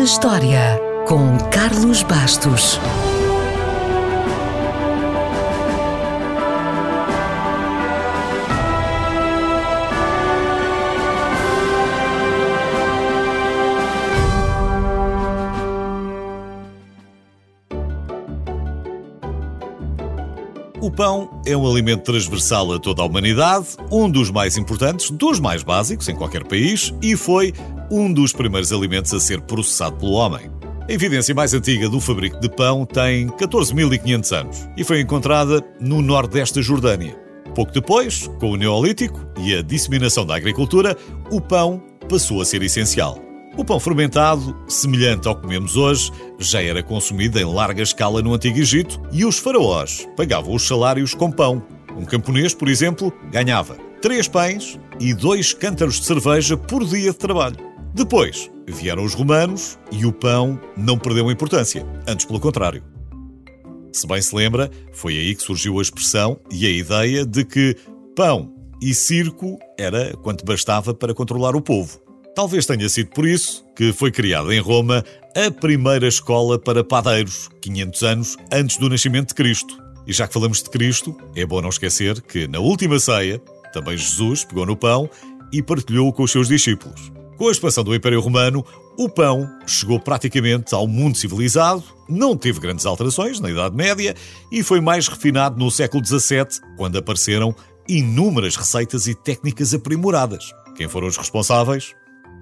na História, com Carlos Bastos. O pão é um alimento transversal a toda a humanidade, um dos mais importantes, dos mais básicos em qualquer país e foi um dos primeiros alimentos a ser processado pelo homem. A evidência mais antiga do fabrico de pão tem 14.500 anos e foi encontrada no nordeste da Jordânia. Pouco depois, com o Neolítico e a disseminação da agricultura, o pão passou a ser essencial. O pão fermentado, semelhante ao que comemos hoje, já era consumido em larga escala no Antigo Egito e os faraós pagavam os salários com pão. Um camponês, por exemplo, ganhava três pães e dois cântaros de cerveja por dia de trabalho. Depois vieram os romanos e o pão não perdeu importância, antes pelo contrário. Se bem se lembra, foi aí que surgiu a expressão e a ideia de que pão e circo era quanto bastava para controlar o povo. Talvez tenha sido por isso que foi criada em Roma a primeira escola para padeiros, 500 anos antes do nascimento de Cristo. E já que falamos de Cristo, é bom não esquecer que na última ceia, também Jesus pegou no pão e partilhou com os seus discípulos. Com a expansão do Império Romano, o pão chegou praticamente ao mundo civilizado, não teve grandes alterações na Idade Média e foi mais refinado no século XVII, quando apareceram inúmeras receitas e técnicas aprimoradas. Quem foram os responsáveis?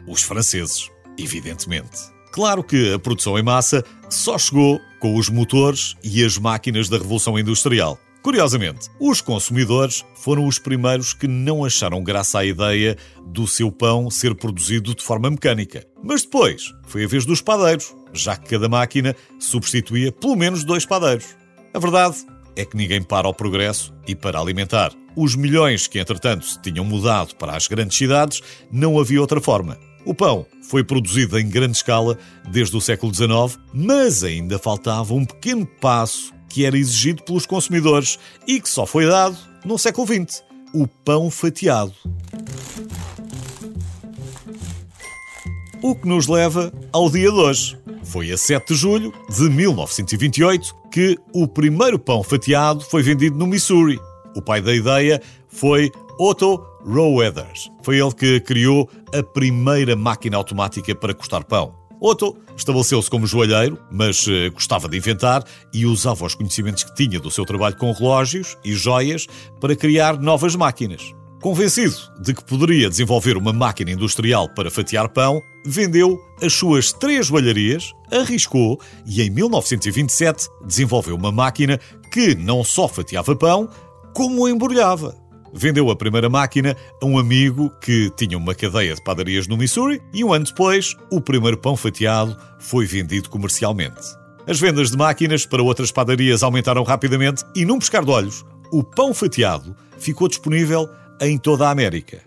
Os franceses, evidentemente. Claro que a produção em massa só chegou com os motores e as máquinas da Revolução Industrial. Curiosamente, os consumidores foram os primeiros que não acharam graça à ideia do seu pão ser produzido de forma mecânica. Mas depois foi a vez dos padeiros, já que cada máquina substituía pelo menos dois padeiros. A verdade é que ninguém para o progresso e para alimentar os milhões que entretanto se tinham mudado para as grandes cidades, não havia outra forma. O pão foi produzido em grande escala desde o século XIX, mas ainda faltava um pequeno passo que era exigido pelos consumidores e que só foi dado no século XX: o pão fatiado. O que nos leva ao dia de hoje. Foi a 7 de julho de 1928 que o primeiro pão fatiado foi vendido no Missouri. O pai da ideia foi Otto Roweathers. Foi ele que criou a primeira máquina automática para cortar pão. Otto estabeleceu-se como joalheiro, mas uh, gostava de inventar e usava os conhecimentos que tinha do seu trabalho com relógios e joias para criar novas máquinas. Convencido de que poderia desenvolver uma máquina industrial para fatiar pão, vendeu as suas três joalharias, arriscou e em 1927 desenvolveu uma máquina que não só fatiava pão, como embrulhava vendeu a primeira máquina a um amigo que tinha uma cadeia de padarias no Missouri e um ano depois o primeiro pão fatiado foi vendido comercialmente. As vendas de máquinas para outras padarias aumentaram rapidamente e, num pescar de olhos, o pão fatiado ficou disponível em toda a América.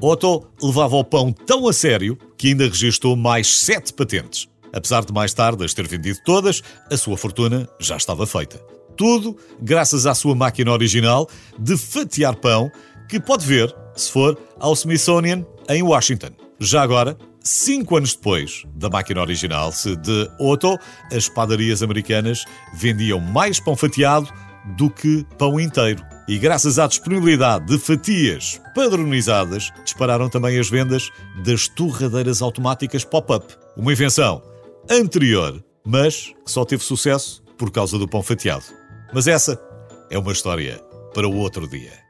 Otto levava o pão tão a sério que ainda registrou mais sete patentes. Apesar de mais tarde as ter vendido todas, a sua fortuna já estava feita. Tudo graças à sua máquina original de fatiar pão, que pode ver se for ao Smithsonian em Washington. Já agora, cinco anos depois da máquina original de Otto, as padarias americanas vendiam mais pão fatiado do que pão inteiro. E graças à disponibilidade de fatias padronizadas, dispararam também as vendas das torradeiras automáticas pop-up. Uma invenção anterior, mas que só teve sucesso por causa do pão fatiado. Mas essa é uma história para o outro dia.